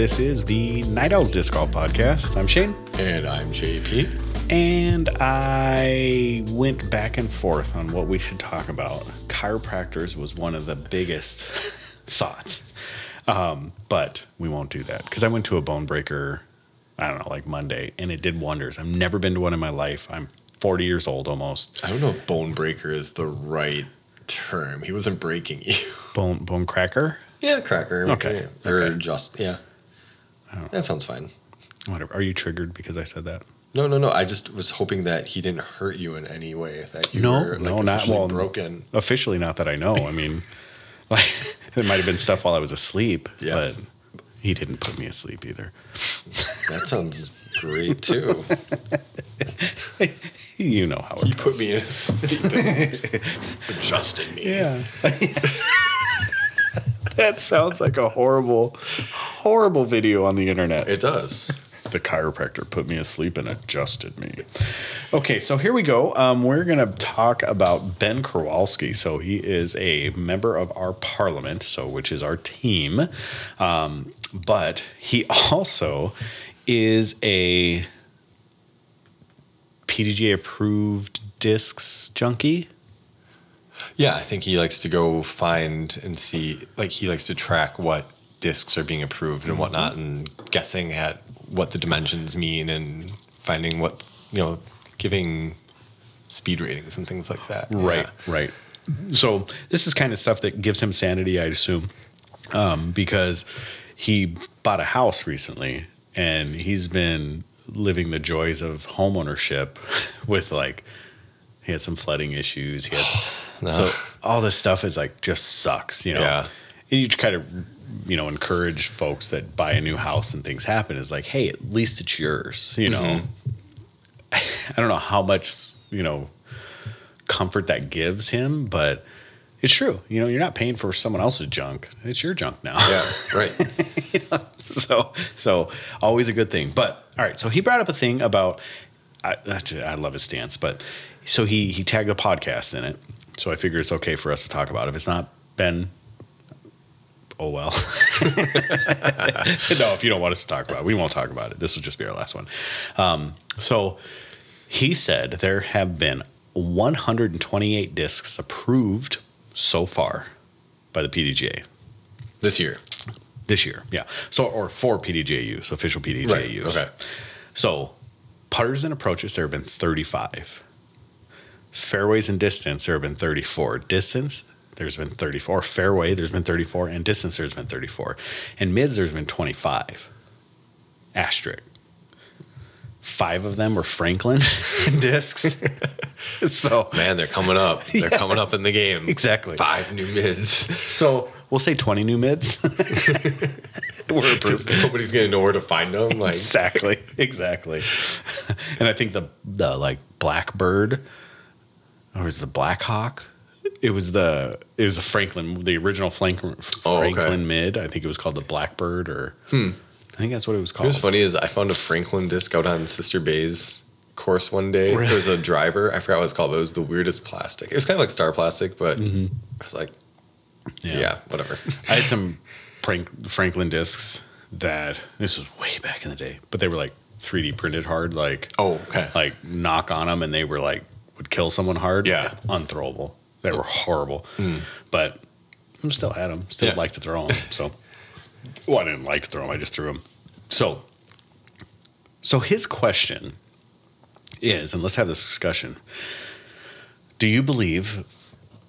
This is the Night Owls Disc Golf Podcast. I'm Shane, And I'm JP. and I went back and forth on what we should talk about. Chiropractors was one of the biggest thoughts, um, but we won't do that because I went to a bone breaker. I don't know, like Monday, and it did wonders. I've never been to one in my life. I'm 40 years old almost. I don't know if bone breaker is the right term. He wasn't breaking you. Bone bone cracker. Yeah, cracker. Okay, yeah. Or okay. just, yeah. Oh. That sounds fine. Whatever. Are you triggered because I said that? No, no, no. I just was hoping that he didn't hurt you in any way. That you No, were like, no, not officially well. broken. Officially, not that I know. I mean, like it might have been stuff while I was asleep, Yeah. but he didn't put me asleep either. That sounds great too. You know how it You goes. put me in a sleep and adjusted me. Yeah. That sounds like a horrible, horrible video on the internet. It does. the chiropractor put me asleep and adjusted me. Okay, so here we go. Um, we're going to talk about Ben Kurowski. So he is a member of our parliament, so which is our team, um, but he also is a PDGA approved discs junkie. Yeah, I think he likes to go find and see, like, he likes to track what discs are being approved and whatnot and guessing at what the dimensions mean and finding what, you know, giving speed ratings and things like that. Right, Yeah. right. So this is kind of stuff that gives him sanity, I assume, um, because he bought a house recently and he's been living the joys of homeownership with like he had some flooding issues. He had so all this stuff is like just sucks, you know. Yeah. And you kind of you know encourage folks that buy a new house and things happen is like, hey, at least it's yours, you know. Mm-hmm. I don't know how much you know comfort that gives him, but it's true. You know, you're not paying for someone else's junk; it's your junk now. Yeah, right. so, so always a good thing. But all right, so he brought up a thing about. I, I love his stance, but so he he tagged the podcast in it. So I figure it's okay for us to talk about. it. If it's not Ben, oh well. no, if you don't want us to talk about it, we won't talk about it. This will just be our last one. Um, so he said there have been 128 discs approved so far by the PDGA this year. this year. Yeah. So or for PDGA use, official PDGA Right, use. okay. So putters and approaches there have been 35. Fairways and distance there have been 34. Distance there's been 34. Fairway there's been 34 and distance there's been 34. And mids there's been 25. Asterisk. Five of them were Franklin discs. so Man, they're coming up. They're coming up in the game. Exactly. Five new mids. so we'll say 20 new mids. were approved. Nobody's gonna know where to find them. Like exactly exactly and i think the the like blackbird or was it the black hawk it was the it was a franklin the original franklin, Oh, okay. franklin mid i think it was called the blackbird or hmm. i think that's what it was called What's funny is I found a Franklin disc out on Sister Bay's course one day. There was a driver. I forgot what it's called, but it was the weirdest plastic. It was kind of like star plastic, but mm-hmm. I was like, yeah, whatever. i had some Frank, franklin discs that this was way back in the day but they were like 3d printed hard like Oh, okay. like knock on them and they were like would kill someone hard. Yeah. unthrowable. They were horrible, hmm. but I still had them. Still Yeah. like to throw them. So, well, I didn't like to throw them. I just threw them. So, so his question is, and let's have this discussion. Do you believe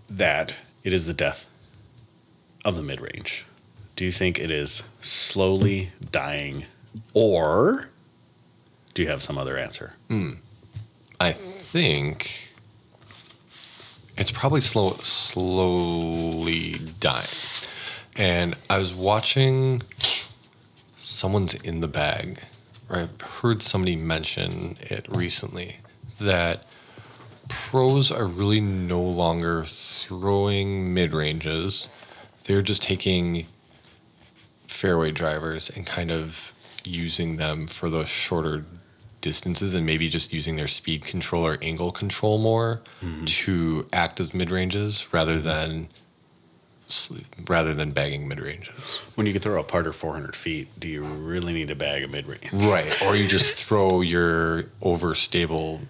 that it is the death of the mid range? Do you think it is slowly dying, or do you have some other answer? Hmm. I think it's probably slow, slowly dying. And I was watching someone's in the bag, or I've heard somebody mention it recently that pros are really no longer throwing mid ranges. They're just taking fairway drivers and kind of using them for those shorter distances and maybe just using their speed control or angle control more mm-hmm. to act as mid ranges rather mm-hmm. than rather than bagging mid ranges. When you can throw a putter 400 feet, do you really need to bag a mid range? Right. Or you just throw your overstable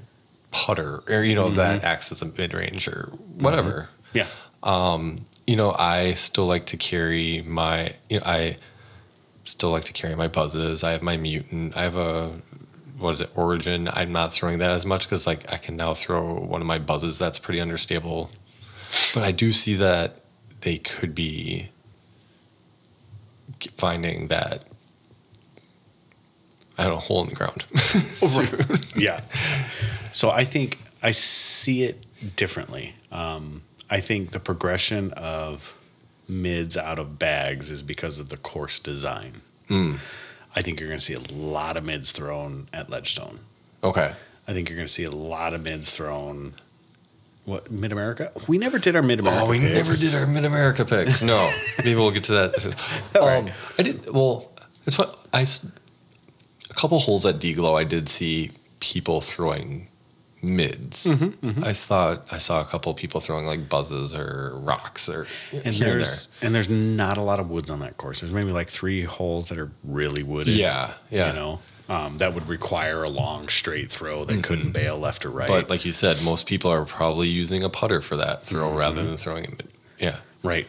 putter, or you know mm-hmm. that acts as a mid range or whatever. Yeah. Um, you know, I still like to carry my. You know, I still like to carry my buzzes. I have my mutant. I have a what is it origin i'm not throwing that as much because like i can now throw one of my buzzes that's pretty understable but i do see that they could be finding that i had a hole in the ground yeah. So I think I see it differently. Um, I think the progression of mids out of bags is because of the course design. I think you're going to see a lot of mids thrown at Ledgestone. okay I think you're going to see a lot of mids thrown. What mid America? We never did our mid America. Oh, we never did our Mid America picks. No, maybe we'll get to that. All Um, right. I did. Well, it's fun. I a couple holes at Deglow. I did see people throwing mids. Mm-hmm, I thought I saw a couple people throwing like buzzes or rocks or And here and there's and there's not a lot of woods on that course. There's maybe like three holes that are really wooded. Yeah, yeah. You know, um, that would require a long straight throw that couldn't bail left or right. Mm-hmm. But like you said, most people are probably using a putter for that throw Mm-hmm. rather than throwing it. Yeah, right.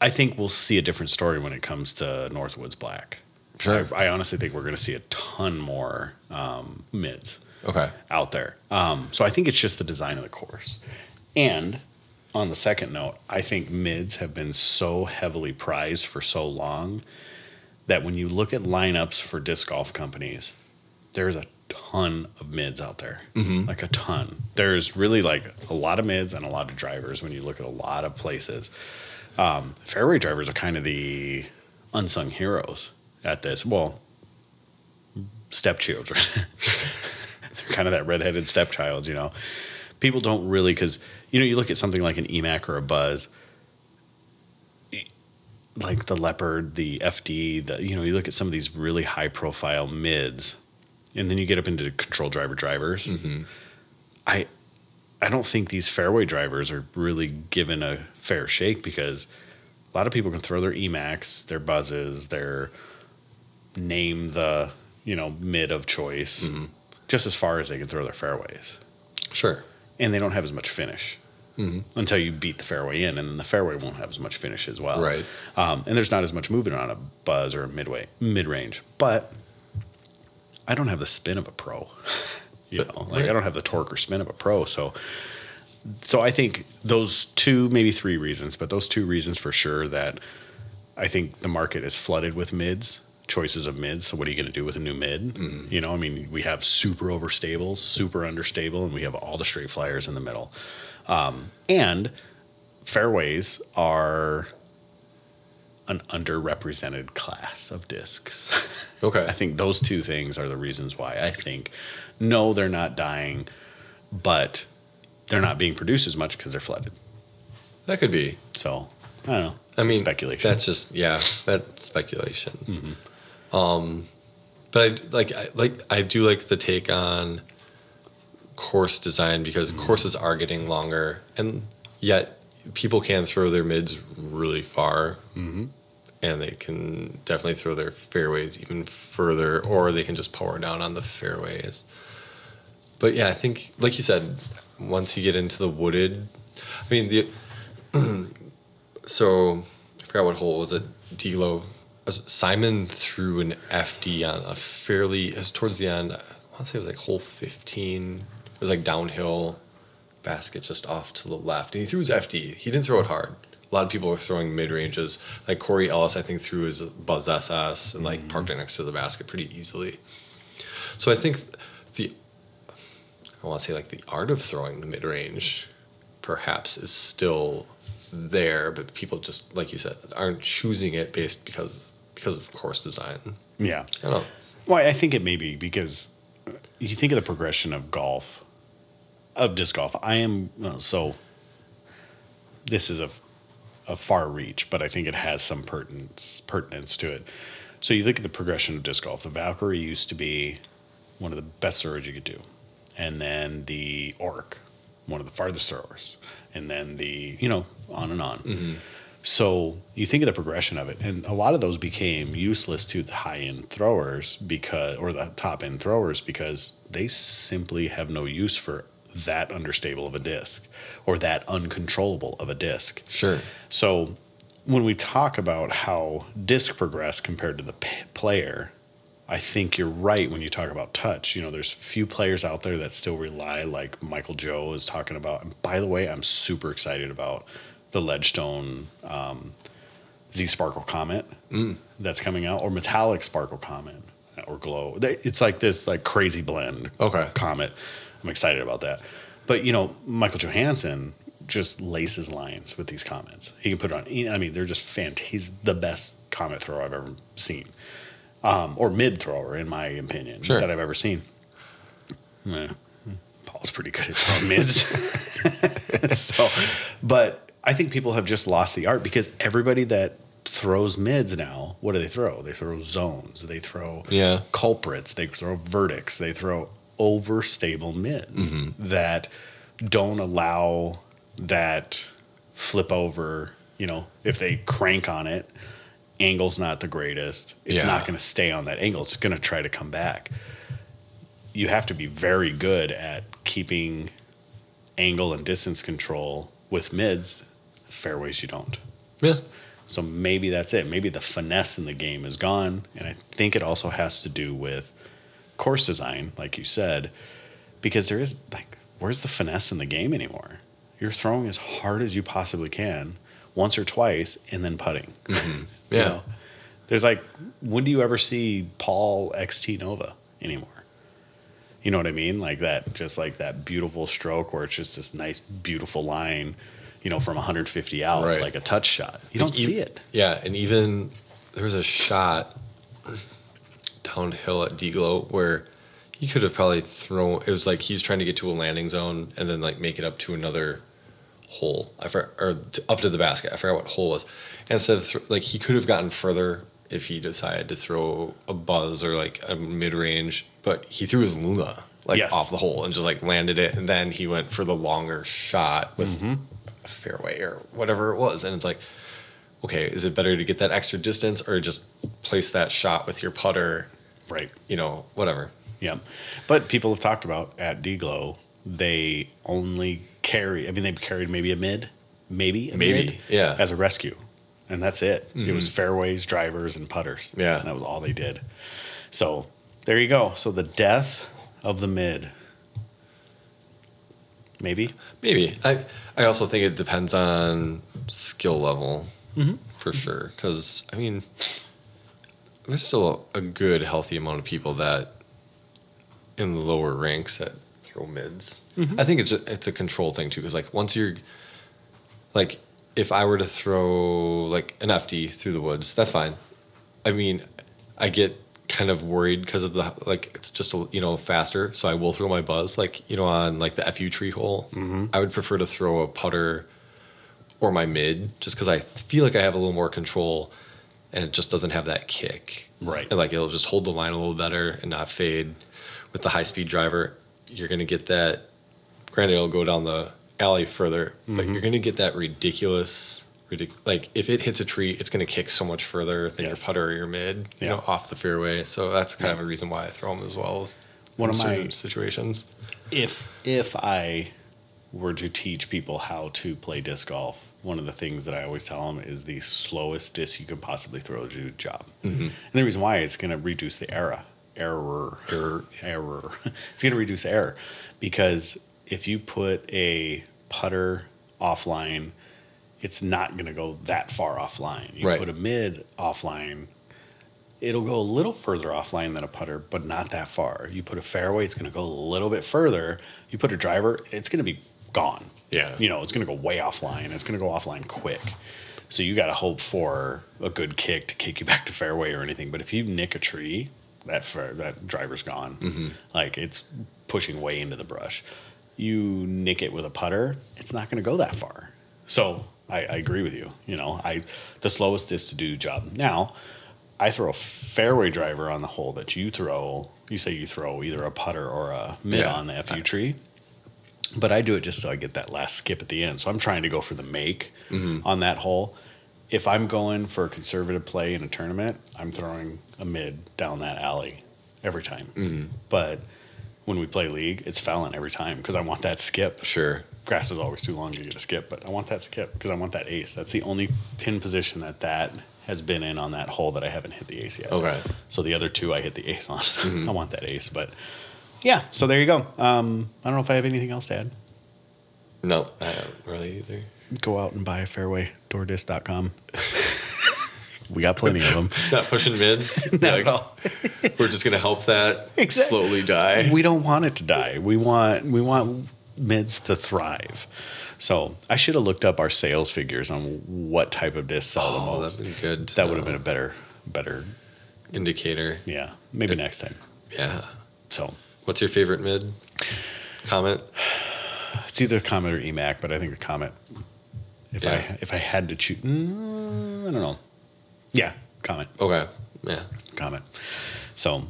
I think we'll see a different story when it comes to Northwoods Black. Sure. I, I honestly think we're going to see a ton more um, mids okay. out there. Um, so I think it's just the design of the course. And on the second note, I think mids have been so heavily prized for so long that when you look at lineups for disc golf companies, there's a ton of mids out there. Like a ton. There's really like a lot of mids and a lot of drivers when you look at a lot of places. Um, fairway drivers are kind of the unsung heroes at this. Well, stepchildren. They're kind of that redheaded stepchild, you know. People don't really because you know you look at something like an EMAC or a Buzz, like the Leopard, the FD, the you know you look at some of these really high profile mids, and then you get up into control driver drivers. Mm-hmm. I I don't think these fairway drivers are really given a fair shake because a lot of people can throw their EMACs, their buzzes, their name the you know mid of choice mm-hmm. Just as far as they can throw their fairways Sure. and they don't have as much finish until you beat the fairway in and then the fairway won't have as much finish as well Right. um, and there's not as much movement on a buzz or a midway mid-range but i don't have the spin of a pro you But- know like i don't have the torque or spin of a pro so so i think those two maybe three reasons but those two reasons for sure that I think the market is flooded with mids, choices of mids. So what are you going to do with a new mid? You know, I mean, we have super overstable, super understable, and we have all the straight flyers in the middle. Um, and fairways are an underrepresented class of discs. Okay. I think those two things are the reasons why I think no, they're not dying, but they're not being produced as much because they're flooded. that could be. So I don't know. I mean, speculation. That's just yeah, that's speculation. Mm-hmm. Um, but I like I like I do like the take on course design because Mm-hmm. courses are getting longer, and yet people can throw their mids really far, Mm-hmm. and they can definitely throw their fairways even further, or they can just power down on the fairways. But yeah, I think like you said, once you get into the wooded, I mean the so I forgot what hole was it. Delo Simon threw an FD on a fairly as towards the end. I want to say it was like hole fifteen. It was like downhill basket just off to the left, and he threw his FD. He didn't throw it hard. A lot of people were throwing mid ranges. Like Corey Ellis, I think threw his Buzz SS and like mm-hmm. parked it next to the basket pretty easily. So I think the I want to say like the art of throwing the mid range perhaps is still there, but people just like you said aren't choosing it based because because of course design. yeah. I don't. Well, I think it may be because you think of the progression of golf, of disc golf. I am so. This is a, a far reach, but I think it has some pertinence pertinence to it. So you look at the progression of disc golf. The Valkyrie used to be one of the best throwers you could do, and then the Orc, one of the farthest throwers, and then the you know on and on. Mm-hmm. So you think of the progression of it, and a lot of those became useless to the high end throwers because, or the top end throwers because they simply have no use for that understable of a disc or that uncontrollable of a disc. Sure. So when we talk about how disc progress compared to the p- player, I think you're right when you talk about touch. You know, there's few players out there that still rely, like Michael Joe is talking about. And by the way, I'm super excited about the Ledgestone um, Z Sparkle Comet that's coming out, or Metallic Sparkle Comet, or Glow. It's like this like crazy blend. Okay. Comet. I'm excited about that. But you know, Michael Johansson just laces lines with these comets. He can put it on. I mean, they're just fantastic. He's the best comet thrower I've ever seen, um, or mid thrower in my opinion Sure. that I've ever seen. Eh, Paul's pretty good at throwing mids. so, but I think people have just lost the art because everybody that throws mids now, what do they throw? They throw zones. They throw Yeah. culprits. They throw verdicts. They throw overstable mids mm-hmm. that don't allow that flip over. You know, if they crank on it, angle's not the greatest. It's Yeah. not going to stay on that angle. It's going to try to come back. You have to be very good at keeping angle and distance control with mids. Fairways, you don't. Yeah. So maybe that's it. Maybe the finesse in the game is gone. And I think it also has to do with course design, like you said, because there is like, where's the finesse in the game anymore? You're throwing as hard as you possibly can once or twice and then putting. Mm-hmm. You Yeah. know? There's like, when do you ever see Paul XT Nova anymore? You know what I mean? Like that, just like that beautiful stroke where it's just this nice, beautiful line, you know, from 150 out, Right. like a touch shot. You don't e- see it. Yeah, and even there was a shot downhill at Deglow where he could have probably thrown. It was like he's trying to get to a landing zone and then like make it up to another hole. I for, or to, up to the basket. I forgot what hole was. And instead of th- like he could have gotten further if he decided to throw a buzz or like a mid range, but he threw his Luna like Yes. off the hole and just like landed it, and then he went for the longer shot with a fairway or whatever it was, and it's like okay, is it better to get that extra distance or just place that shot with your putter, Right. you know, whatever. Yeah. But people have talked about at Deglow, they only carry, I mean, they've carried maybe a mid, maybe a Maybe, mid yeah. as a rescue. And that's it. It was mm-hmm. fairways, drivers, and putters. Yeah. And that was all they did. So there you go. So the death of the mid. Maybe. Maybe. I I also think it depends on skill level mm-hmm. for sure. Because I mean, there's still a good healthy amount of people that in the lower ranks that throw mids. Mm-hmm. I think it's a, it's a control thing too. Because like once you're like if I were to throw like an FD through the woods, that's fine. I mean, I get kind of worried because of the like it's just a, you know faster, so I will throw my buzz like you know on like the FU tree hole. Mm-hmm. I would prefer to throw a putter or my mid just because I feel like I have a little more control and it just doesn't have that kick. Right. And like it'll just hold the line a little better and not fade. With the high speed driver, you're gonna get that. Granted, it'll go down the alley further, but mm-hmm. you're gonna get that ridiculous. Ridic- like if it hits a tree, it's gonna kick so much further than Yes. your putter or your mid, you Yeah. know, off the fairway. So that's kind of a reason why I throw them as well. One in of my- situations. if if I were to teach people how to play disc golf, one of the things that I always tell them is the slowest disc you can possibly throw to do job. Mm-hmm. And the reason why it's going to reduce the error, error, error, error. it's going to reduce error because if you put a putter offline, it's not going to go that far offline. You Right. put a mid offline, it'll go a little further offline than a putter, but not that far. You put a fairway, it's going to go a little bit further. You put a driver, it's going to be gone. Yeah. You know, it's going to go way offline. It's going to go offline quick. So you got to hope for a good kick to kick you back to fairway or anything. But if you nick a tree, that fair, that driver's gone. Mm-hmm. Like it's pushing way into the brush. You nick it with a putter, it's not going to go that far. So I, I agree with you. You know, I the slowest is to do the job. Now, I throw a fairway driver on the hole that you throw. You say you throw either a putter or a mid Yeah. on the FU tree. But I do it just so I get that last skip at the end. So I'm trying to go for the make Mm-hmm. on that hole. if I'm going for a conservative play in a tournament, I'm throwing a mid down that alley every time. But when we play league, it's felon every time because I want that skip. Sure. Grass is always too long to get a skip, but I want that skip because I want that ace. That's the only pin position that that has been in on that hole that I haven't hit the ace yet. Okay. So the other two I hit the ace on. I want that ace, but yeah. So there you go. Um, I don't know if I have anything else to add. No, I don't really either. Go out and buy fairwaydoordisc.com. we got plenty of them. Not pushing mids. Not Like, at all. We're just gonna help that Exact- slowly die. We don't want it to die. We want we want mids to thrive. So I should have looked up our sales figures on what type of discs sell the oh, most. that'd been good. That would have been a better better indicator. yeah. Maybe next time. Yeah. So What's your favorite mid? Comment. it's either Comet or EMAC, but I think the Comet. If Yeah. I if I had to choose, mm, I don't know. Yeah, Comet, Okay. Yeah. Comet. So,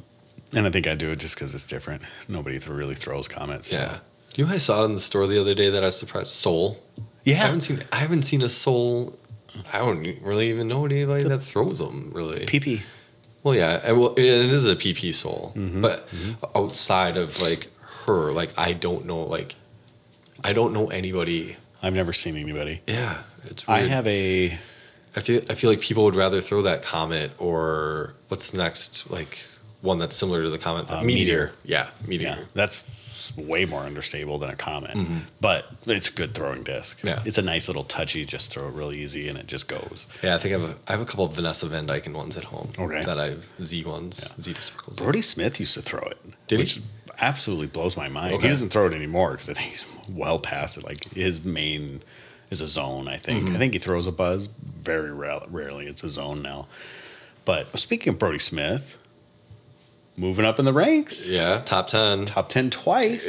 and I think I do it just because it's different. Nobody th- really throws Comets. so- Yeah. You know, I saw it in the store the other day that I was surprised. Soul. Yeah. I haven't seen. I haven't seen a soul. I don't really even know anybody that throws them. Really. PP. Well, yeah. I, well, it is a PP soul, Mm-hmm. but outside of like her, like I don't know. Like, I don't know anybody. I've never seen anybody. Yeah, it's. I have a I feel. I feel like people would rather throw that comet or what's next, like one that's similar to the comet. Uh, meteor. Meteor. Yeah, meteor. Yeah, that's way more understable than a comet, but it's a good throwing disc. Mm-hmm. Yeah. it's a nice little touchy. Just throw it real easy, and it just goes. Yeah, I think I have a, I have a couple of Vanessa Van Dyken ones at home. Okay. That I've Z ones, Z sparkles. Brodie Smith used to throw it. Did he? which Absolutely blows my mind. Okay. He doesn't throw it anymore because I think he's well past it. Like his main is a zone. I think. Mm-hmm. I think he throws a buzz very ra- rarely. It's a zone now. But speaking of Brodie Smith, moving up in the ranks, Yeah, top ten. top ten twice,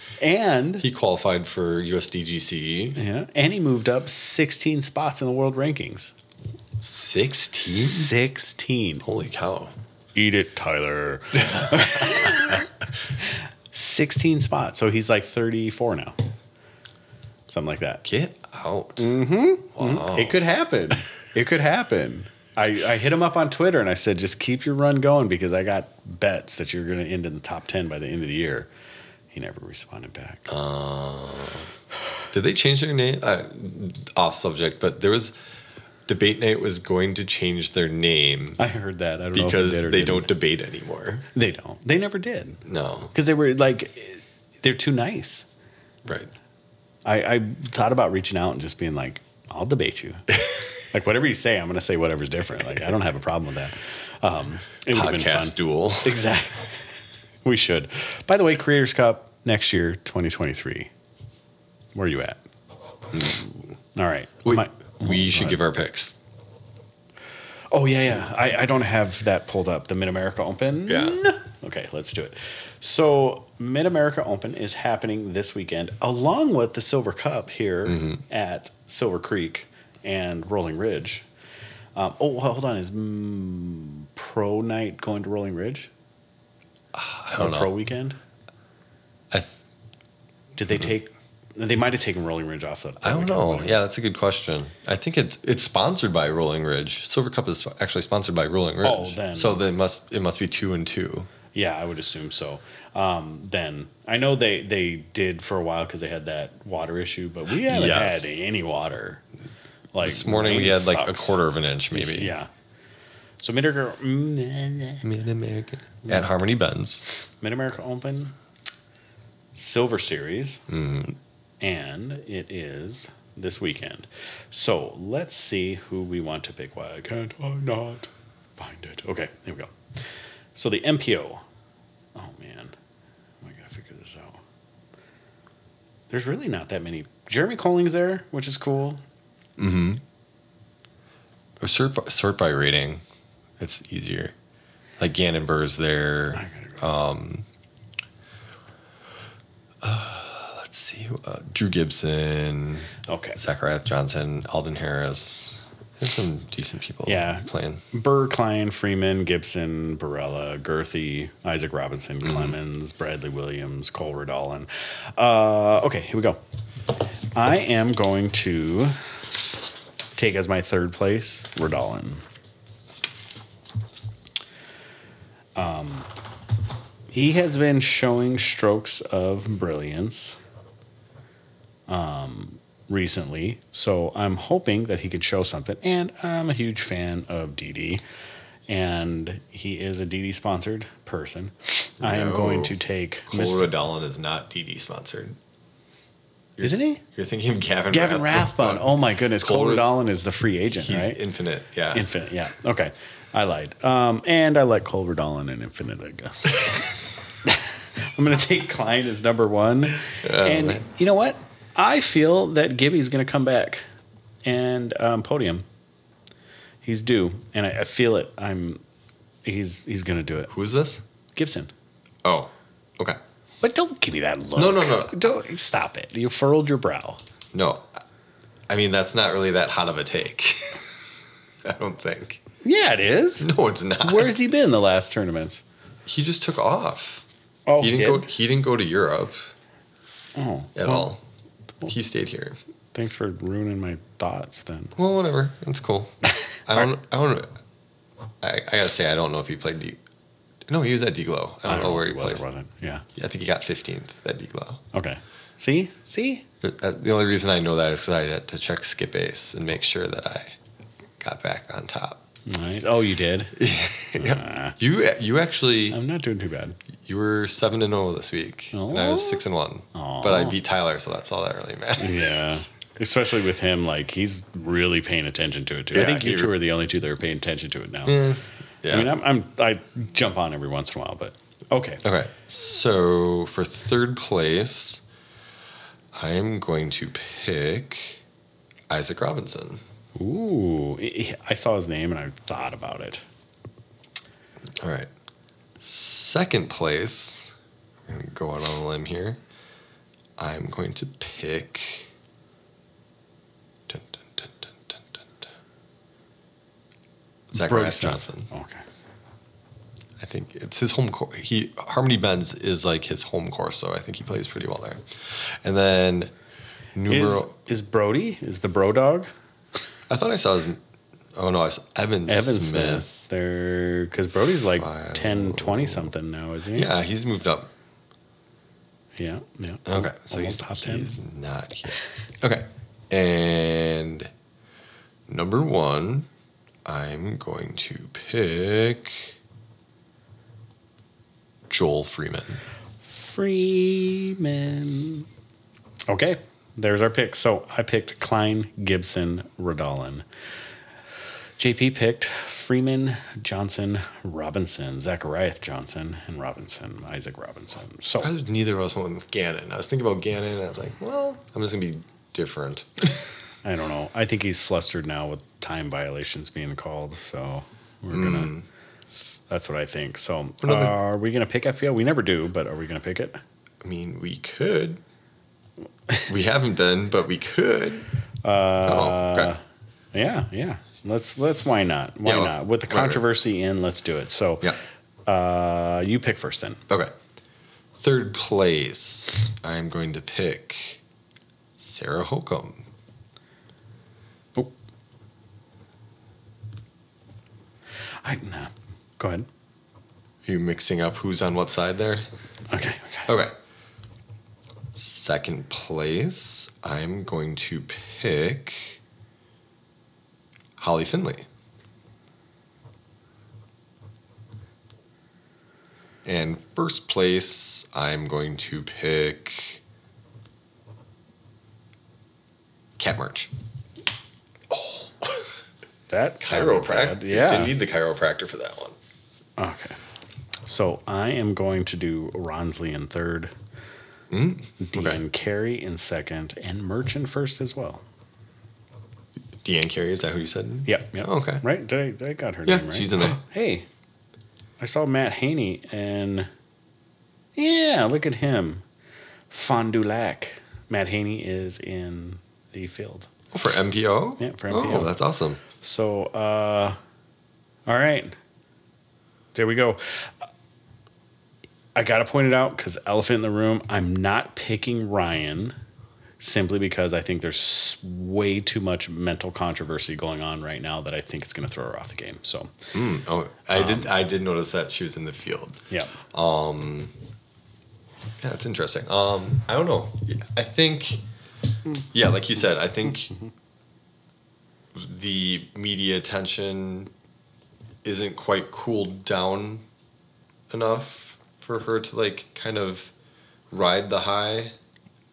and He qualified for USDGC. Yeah, and he moved up 16 spots in the world rankings. Sixteen. 16. Holy cow! Eat it, Tyler. 16 spots. So he's like 34 now. Something like that. Get out. Mm-hmm. Wow. It could happen. it could happen. I, I hit him up on Twitter and I said, just keep your run going because I got bets that you're going to end in the top 10 by the end of the year. He never responded back. Did they change their name? Uh, off subject, but there was debate night was going to change their name I heard that. I don't know because or they don't debate anymore. They don't. They never did. No, Because they were like, they're too nice. right. I, I thought about reaching out and just being like, I'll debate you. like whatever you say, I'm going to say whatever's different. Like I don't have a problem with that. Um, it would have been fun. Podcast duel. Exactly. we should. By the way, Creators Cup next year, 2023. Where are you at? All right. My- we should give our picks. oh yeah, yeah. I, I don't have that pulled up. The Mid America Open. Yeah. Okay, let's do it. So Mid America Open is happening this weekend, along with the Silver Cup here Mm-hmm. at Silver Creek and Rolling Ridge. Um, oh, hold on. Is mm, Pro Night going to Rolling Ridge? I don't Or Pro. Weekend? I, th- Did they take? They might have taken Rolling Ridge off. Of I don't know. Yeah, that's a good question. I think it's it's sponsored by Rolling Ridge. Silver Cup is actually sponsored by Rolling Ridge. Oh, then- so they must it must be two and two. Yeah, I would assume so. Um, then I know they they did for a while because they had that water issue, but we haven't Yes. had any water. Like This morning we had like a quarter of an inch, maybe. Yeah. So Mid America Mid American at Harmony Bends. Mid America Open Silver Series, Mm-hmm. and it is this weekend. So let's see who we want to pick. Why can't I not find it? Okay, here we go. So the MPO. Oh man, I gotta figure this out. There's really not that many. Jeremy Koling's there, which is cool. Or sort by, sort by rating. It's easier. Like Gannon Buhr's there. Um, uh, let's see. Uh, Drew Gibson, Okay. Zachariah Johnson, Alden Harris. There's some decent people Yeah. playing. Burr, Klein, Freeman, Gibson, Barella, Girthy, Isaac Robinson, Clemens, Bradley Williams, Cole Redalen. Uh, okay, here we go. I am going to take as my third place Redalen. Um, he has been showing strokes of brilliance um, recently, so I'm hoping that he can show something. And I'm a huge fan of DD, and he is a DD sponsored person. I am going to take Cole Mr. Is not DD sponsored. Isn't he? You're thinking of Gavin Gavin Rathbone. Rathbone. Oh my goodness. Ra- Redalen is the free agent, He's right? infinite. Yeah. Infinite, yeah. Okay. I lied. Um, and I like Cole Redalen in Infinite, I guess. I'm going to take Klein as number one. and you know what? I feel that Gibby's going to come back and um, podium. He's due, and I, I feel it. I'm. He's he's going to do it. Who is this? Gibson. Oh, okay. But don't give me that look. No, no, no. Don't stop it. You furrowed your brow. No, I mean that's not really that hot of a take. I don't think. Yeah, it is. No, it's not. Where's he been the last tournaments? he just took off? Oh, he didn't did? go. He didn't go to Europe Oh, at well, all. He stayed here. Thanks for ruining my thoughts. Then Well, whatever. That's cool. I don't. I don't. I, I gotta say, I don't know if he played D. No, he was at D Glow. I don't, know where he was wasn't. Yeah. I think he got 15th at D Glow. Okay. See, see. But uh, the only reason I know that is because I had to check skip ace and make sure that I got back on top. Right. Oh, you did. yeah. You you actually I'm not doing too bad. you were seven and zero this week, and I was six and one. Aw. But I beat Tyler, so that's all that really matters. Yeah. Especially with him, like he's really paying attention to it too. I think you two are the only two that are paying attention to it now. Yeah. I mean, I'm, I'm I jump on every once in a while, but okay. Okay, so for third place, I am going to pick Isaac Robinson. Ooh, I- saw his name and I thought about it. All right. Second place, I'm going to go out on a limb here. I'm going to pick. Zacharias Smith. Johnson. Oh, okay. I think it's his home course. He Harmony Bends is like his home course, so I think he plays pretty well there. And then Is, numero. is Brodie is the bro dog I thought I saw his. Oh no, I saw Evan, Evan Smith. Smith? There, because Brodie's like Five. 10, 20 something now, isn't he? Yeah, he's moved up. Yeah. Yeah. Okay, so Almost he's top 10. He's not here. Okay, and number one, I'm going to pick Joel Freeman. Freeman. Okay, there's our pick. So I picked Klein, Gibson, Redalen. JP picked Freeman, Johnson, Robinson, Zachariah Johnson, and Robinson, Isaac Robinson. So I was, neither of us went with Gannon. I was thinking about Gannon, and I was like, well, I'm just gonna be different. I don't know. I think he's flustered now with time violations being called. So we're gonna. That's what I think. So uh, are we gonna pick FPL? We never do, but are we gonna pick it? I mean, we could. We haven't been, but we could. Uh, oh, okay. Yeah, yeah. Let's let's why not? Why Yeah, well, not? With the right, right. controversy in, let's do it. So Yeah. uh you pick first then. Okay. Third place, I'm going to pick Sarah Hokom. Oh. I nah. Go ahead. Are you mixing up who's on what side there? Okay, okay. Okay. Second place, I'm going to pick Holly Finley. And first place, I'm going to pick Kat Mertsch. That. Chiropractor. Yeah. Didn't need the chiropractor for that one. Okay. So I am going to do Ronsley in third, Mm, Dean okay. Carey in second, and Mertsch in first as well. Deanne Carey, is that who you said? Yep. yep. Oh, okay. Right? Did I, I got her Yeah, name right? she's in there. Hey, I saw Matt Haney and yeah, look at him. Fond du Lac. Matt Haney is in the field. Oh, for MPO? Yeah, for Oh, MPO. that's awesome. So, uh, all right. There we go. I got to point it out because elephant in the room. I'm not picking Ryan simply because I think there's way too much mental controversy going on right now that I think it's going to throw her off the game. So, Mm, oh, I did. I did notice that she was in the field. yeah. Um, yeah, that's interesting. Um, I don't know. I think, yeah, like you said, I think the media attention isn't quite cooled down enough for her to like kind of ride the high.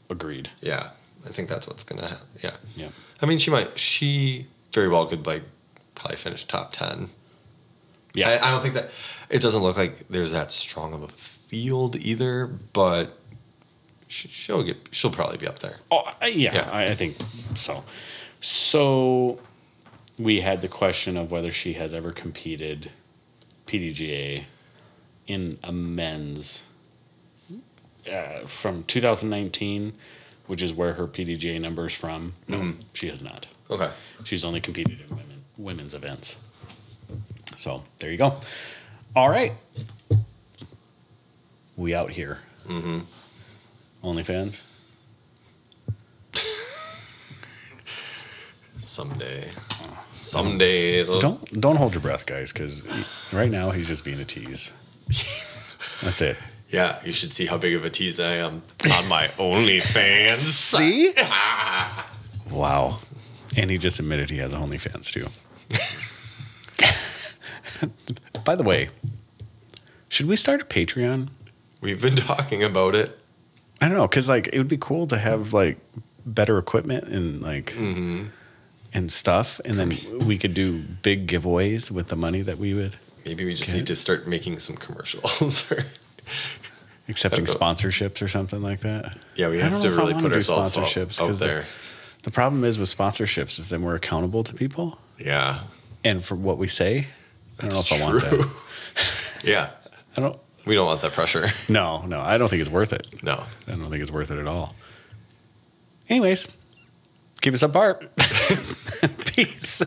Agreed. Yeah, I think that's what's gonna happen. Yeah, Yeah. I mean, she might. She very well could like probably finish top ten. Yeah. I, I don't think that it doesn't look like there's that strong of a field either, but she'll get she'll probably be up there. Oh, yeah, Yeah. I, I think so. So we had the question of whether she has ever competed PDGA in a men's uh, from 2019, which is where her PDGA number is from. No, she has not. Okay. She's only competed in women women's events. So there you go. All right, we out here. Mm-hmm. OnlyFans. Someday, oh. someday it'll. Don't don't hold your breath, guys, because right now he's just being a tease. That's it. Yeah, you should see how big of a tease I am on my OnlyFans. See? wow. And he just admitted he has OnlyFans too. By the way, should we start a Patreon? We've been talking about it. I don't know, because like it would be cool to have like better equipment and like mm-hmm. and stuff, and then we could do big giveaways with the money that we would Maybe we just Okay. need to start making some commercials. or- accepting sponsorships or something like that. yeah, we have to really put ourselves sponsorships out 'cause the- there. The problem is with sponsorships is then we're accountable to people yeah, and for what we say. I don't know if I want true. that. yeah, I don't. We don't want that pressure. No, no, I don't think it's worth it. No. I don't think it's worth it at all. Anyways, keep us apart. Peace.